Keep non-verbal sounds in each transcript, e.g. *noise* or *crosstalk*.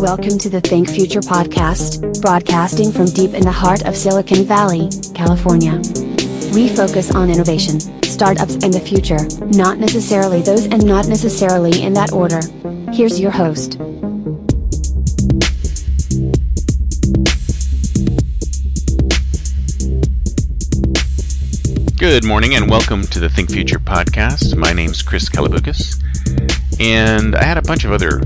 Welcome to the Think Future podcast, broadcasting from deep in the heart of Silicon Valley, California. We focus on innovation, startups, and the future, not necessarily those and not necessarily in that order. Here's your host. Good morning and welcome to the Think Future podcast. My name's Chris Kalaboukis, and I had a bunch of other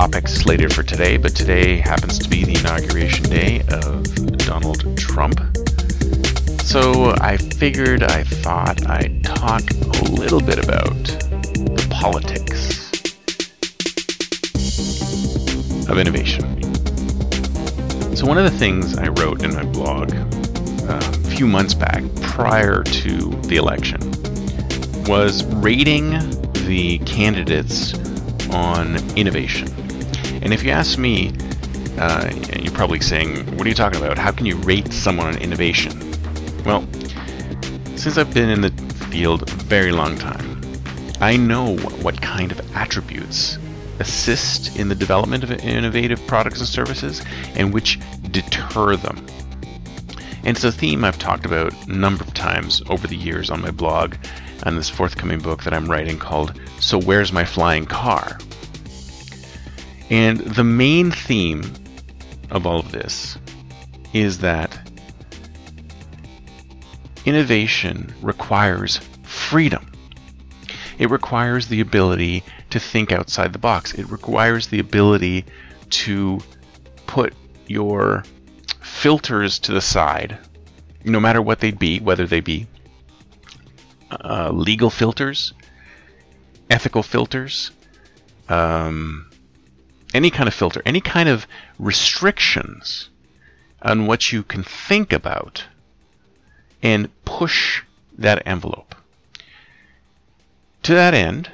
topics slated for today, but today happens to be the inauguration day of Donald Trump. So I figured, I thought I'd talk a little bit about the politics of innovation. So, one of the things I wrote in my blog uh, a few months back prior to the election was rating the candidates on innovation. And if you ask me, uh, you're probably saying, What are you talking about? How can you rate someone on innovation? Well, since I've been in the field a very long time, I know what kind of attributes assist in the development of innovative products and services and which deter them. And it's a theme I've talked about a number of times over the years on my blog and this forthcoming book that I'm writing called So Where's My Flying Car? And the main theme of all of this is that innovation requires freedom. It requires the ability to think outside the box. It requires the ability to put your filters to the side, no matter what they'd be, whether they be uh, legal filters, ethical filters, um, any kind of filter, any kind of restrictions on what you can think about, and push that envelope. To that end,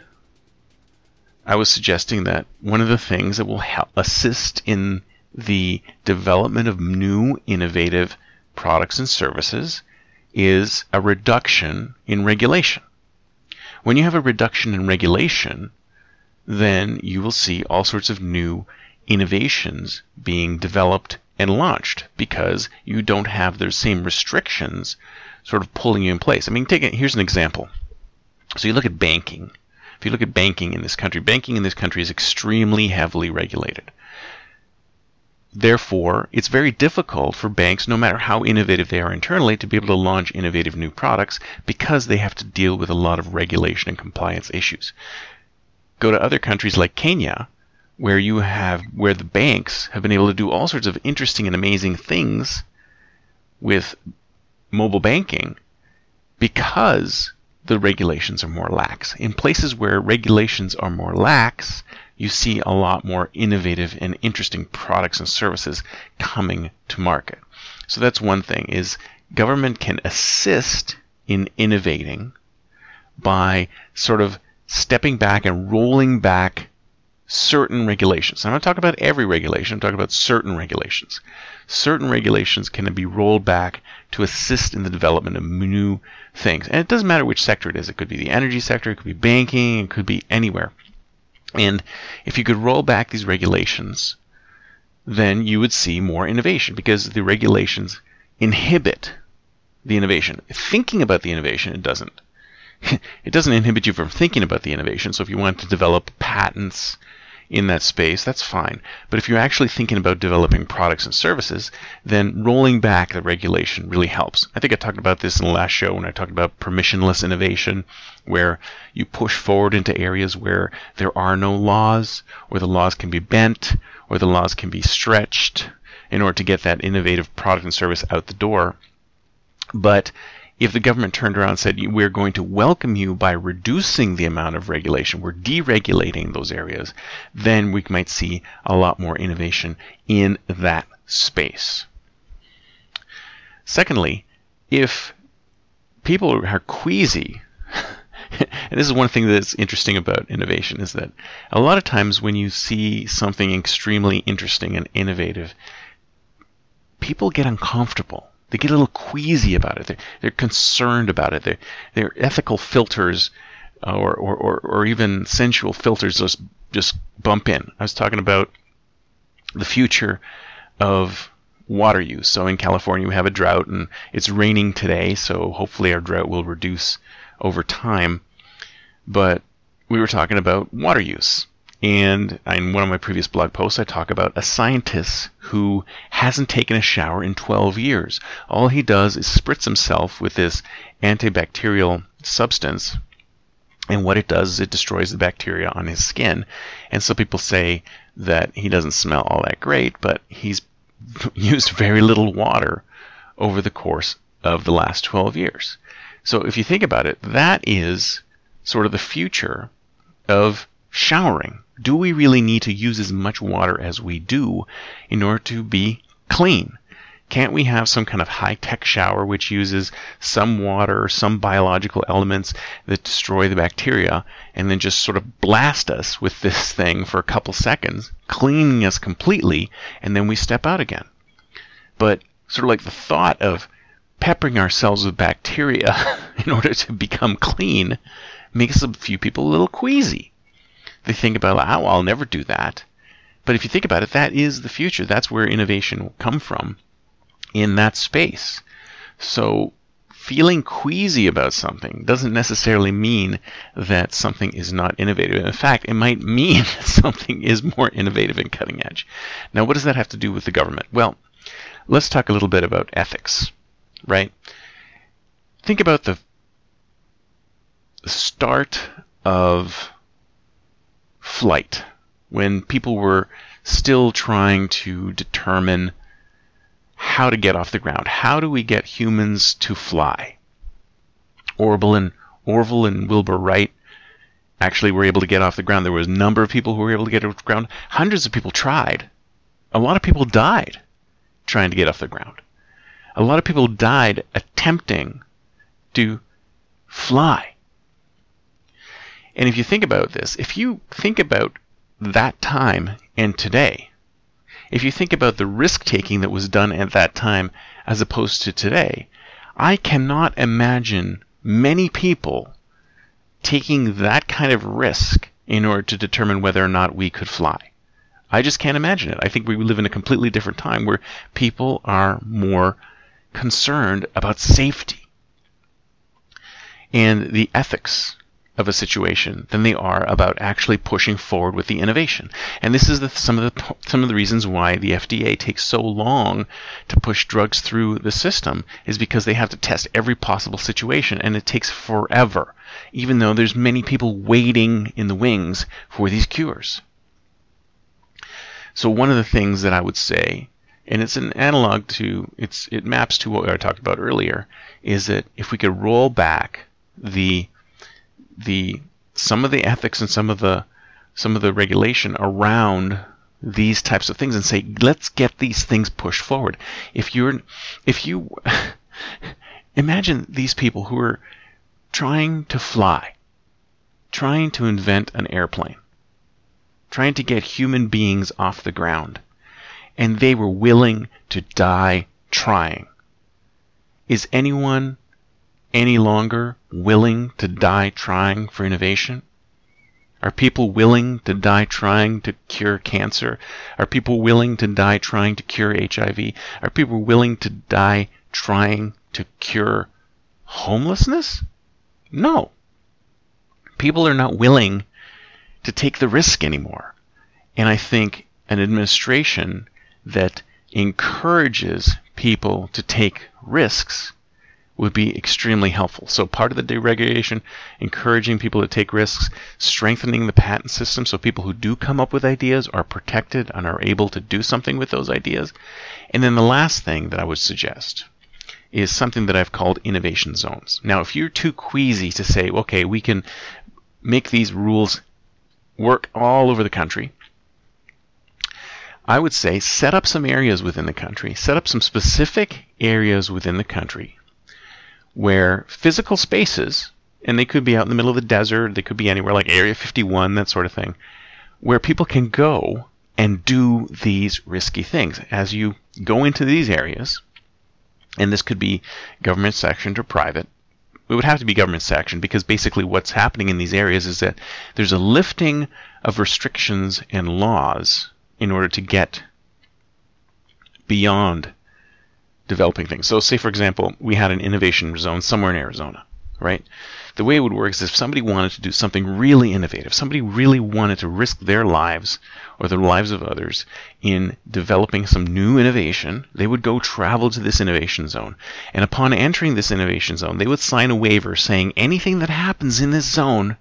I was suggesting that one of the things that will help assist in the development of new innovative products and services is a reduction in regulation. When you have a reduction in regulation, then you will see all sorts of new innovations being developed and launched because you don't have those same restrictions sort of pulling you in place. I mean, take it, here's an example. So you look at banking. If you look at banking in this country, banking in this country is extremely heavily regulated. Therefore, it's very difficult for banks, no matter how innovative they are internally, to be able to launch innovative new products because they have to deal with a lot of regulation and compliance issues. Go to other countries like Kenya, where you have where the banks have been able to do all sorts of interesting and amazing things with mobile banking because the regulations are more lax. In places where regulations are more lax, you see a lot more innovative and interesting products and services coming to market. So that's one thing is government can assist in innovating by sort of stepping back and rolling back certain regulations. I'm not talking about every regulation, I'm talking about certain regulations. Certain regulations can be rolled back to assist in the development of new things. And it doesn't matter which sector it is. It could be the energy sector, it could be banking, it could be anywhere. And if you could roll back these regulations, then you would see more innovation because the regulations inhibit the innovation. Thinking about the innovation, it doesn't. *laughs* it doesn't inhibit you from thinking about the innovation. So if you want to develop patents in that space, that's fine. But if you're actually thinking about developing products and services, then rolling back the regulation really helps. I think I talked about this in the last show when I talked about permissionless innovation, where you push forward into areas where there are no laws, or the laws can be bent, or the laws can be stretched in order to get that innovative product and service out the door. But if the government turned around and said, we're going to welcome you by reducing the amount of regulation, we're deregulating those areas, then we might see a lot more innovation in that space. Secondly, if people are queasy, *laughs* and this is one thing that's interesting about innovation is that a lot of times when you see something extremely interesting and innovative, people get uncomfortable. They get a little queasy about it. They're, they're concerned about it. Their, their ethical filters uh, or, or, or, or even sensual filters just, just bump in. I was talking about the future of water use. So in California, we have a drought and it's raining today, so hopefully our drought will reduce over time. But we were talking about water use. And in one of my previous blog posts, I talk about a scientist who hasn't taken a shower in 12 years. All he does is spritz himself with this antibacterial substance. And what it does is it destroys the bacteria on his skin. And some people say that he doesn't smell all that great, but he's *laughs* used very little water over the course of the last 12 years. So if you think about it, that is sort of the future of showering. Do we really need to use as much water as we do in order to be clean? Can't we have some kind of high tech shower which uses some water or some biological elements that destroy the bacteria and then just sort of blast us with this *laughs* thing for a couple seconds, cleaning us completely, and then we step out again? But sort of like the thought of peppering ourselves with bacteria *laughs* in order to become clean makes a few people a little queasy. They think about, oh, I'll never do that. But if you think about it, that is the future. That's where innovation will come from in that space. So feeling queasy about something doesn't necessarily mean that something is not innovative. In fact, it might mean *laughs* that something is more innovative and cutting edge. Now, what does that have to do with the government? Well, let's talk a little bit about ethics, right? Think about the start of flight when people were still trying to determine how to get off the ground. How do we get humans to fly? Orville and Orville and Wilbur Wright actually were able to get off the ground. There was a number of people who were able to get off the ground. Hundreds of people tried. A lot of people died trying to get off the ground. A lot of people died attempting to fly. And if you think about this, if you think about that time and today, if you think about the risk taking that was done at that time as opposed to today, I cannot imagine many people taking that kind of risk in order to determine whether or not we could fly. I just can't imagine it. I think we live in a completely different time where people are more concerned about safety and the ethics of a situation than they are about actually pushing forward with the innovation. And this is the, some of the some of the reasons why the FDA takes so long to push drugs through the system is because they have to test every possible situation and it takes forever even though there's many people waiting in the wings for these cures. So one of the things that I would say and it's an analog to it's it maps to what I talked about earlier is that if we could roll back the the some of the ethics and some of the some of the regulation around these types of things and say let's get these things pushed forward. If you're if you *laughs* imagine these people who are trying to fly trying to invent an airplane trying to get human beings off the ground and they were willing to die trying. Is anyone any longer willing to die trying for innovation? Are people willing to die trying to cure cancer? Are people willing to die trying to cure HIV? Are people willing to die trying to cure homelessness? No. People are not willing to take the risk anymore. And I think an administration that encourages people to take risks would be extremely helpful. So part of the deregulation, encouraging people to take risks, strengthening the patent system so people who do come up with ideas are protected and are able to do something with those ideas. And then the last thing that I would suggest is something that I've called innovation zones. Now, if you're too queasy to say, okay, we can make these rules work all over the country, I would say set up some areas within the country, set up some specific areas within the country where physical spaces, and they could be out in the middle of the desert, they could be anywhere like Area 51, that sort of thing, where people can go and do these risky things. As you go into these areas, and this could be government sectioned or private, it would have to be government sectioned because basically what's happening in these areas is that there's a lifting of restrictions and laws in order to get beyond developing things. So, say for example, we had an innovation zone somewhere in Arizona, right? The way it would work is if somebody wanted to do something really innovative, somebody really wanted to risk their lives or the lives of others in developing some new innovation, they would go travel to this innovation zone. And upon entering this innovation zone, they would sign a waiver saying anything that happens in this zone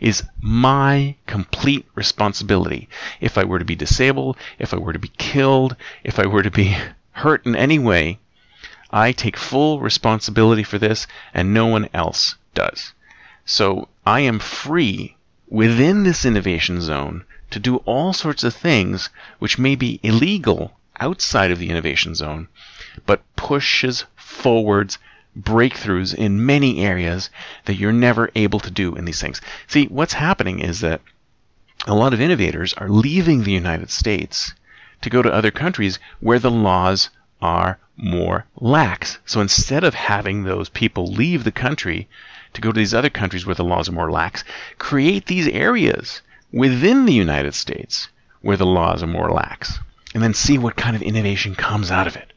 is my complete responsibility. If I were to be disabled, if I were to be killed, if I were to be *laughs* hurt in any way, I take full responsibility for this and no one else does. So I am free within this innovation zone to do all sorts of things which may be illegal outside of the innovation zone, but pushes forwards breakthroughs in many areas that you're never able to do in these things. See, what's happening is that a lot of innovators are leaving the United States to go to other countries where the laws are more lax. So instead of having those people leave the country to go to these other countries where the laws are more lax, create these areas within the United States where the laws are more lax, and then see what kind of innovation comes out of it.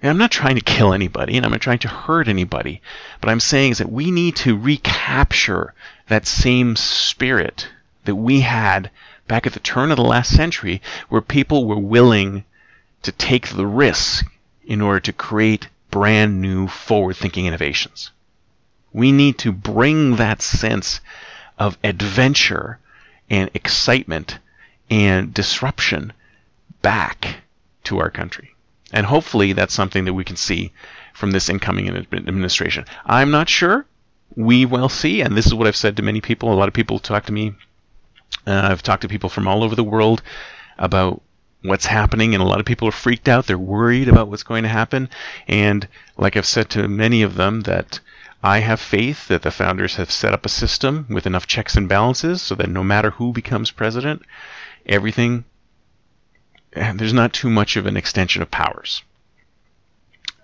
And I'm not trying to kill anybody, and I'm not trying to hurt anybody, but I'm saying is that we need to recapture that same spirit that we had back at the turn of the last century, where people were willing to take the risk in order to create brand new forward thinking innovations. We need to bring that sense of adventure and excitement and disruption back to our country. And hopefully that's something that we can see from this incoming administration. I'm not sure. We will see. And this is what I've said to many people. A lot of people talk to me. Uh, I've talked to people from all over the world about what's happening, and a lot of people are freaked out. They're worried about what's going to happen. And like I've said to many of them, that I have faith that the founders have set up a system with enough checks and balances so that no matter who becomes president, everything, eh, there's not too much of an extension of powers.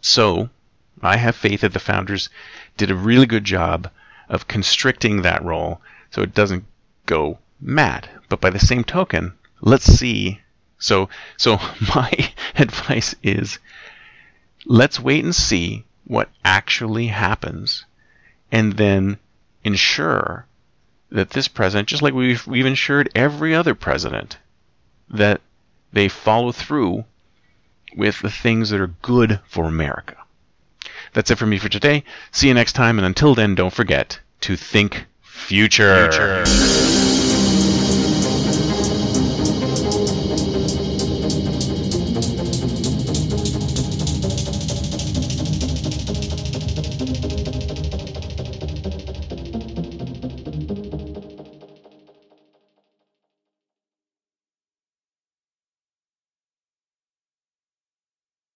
So, I have faith that the founders did a really good job of constricting that role so it doesn't go mad. But by the same token, let's see. So, so *laughs* my *laughs* advice is let's wait and see what actually happens and then ensure that this president, just like we've, we've ensured every other president, that they follow through with the things that are good for America. That's it for me for today. See you next time, and until then, don't forget to think future. future.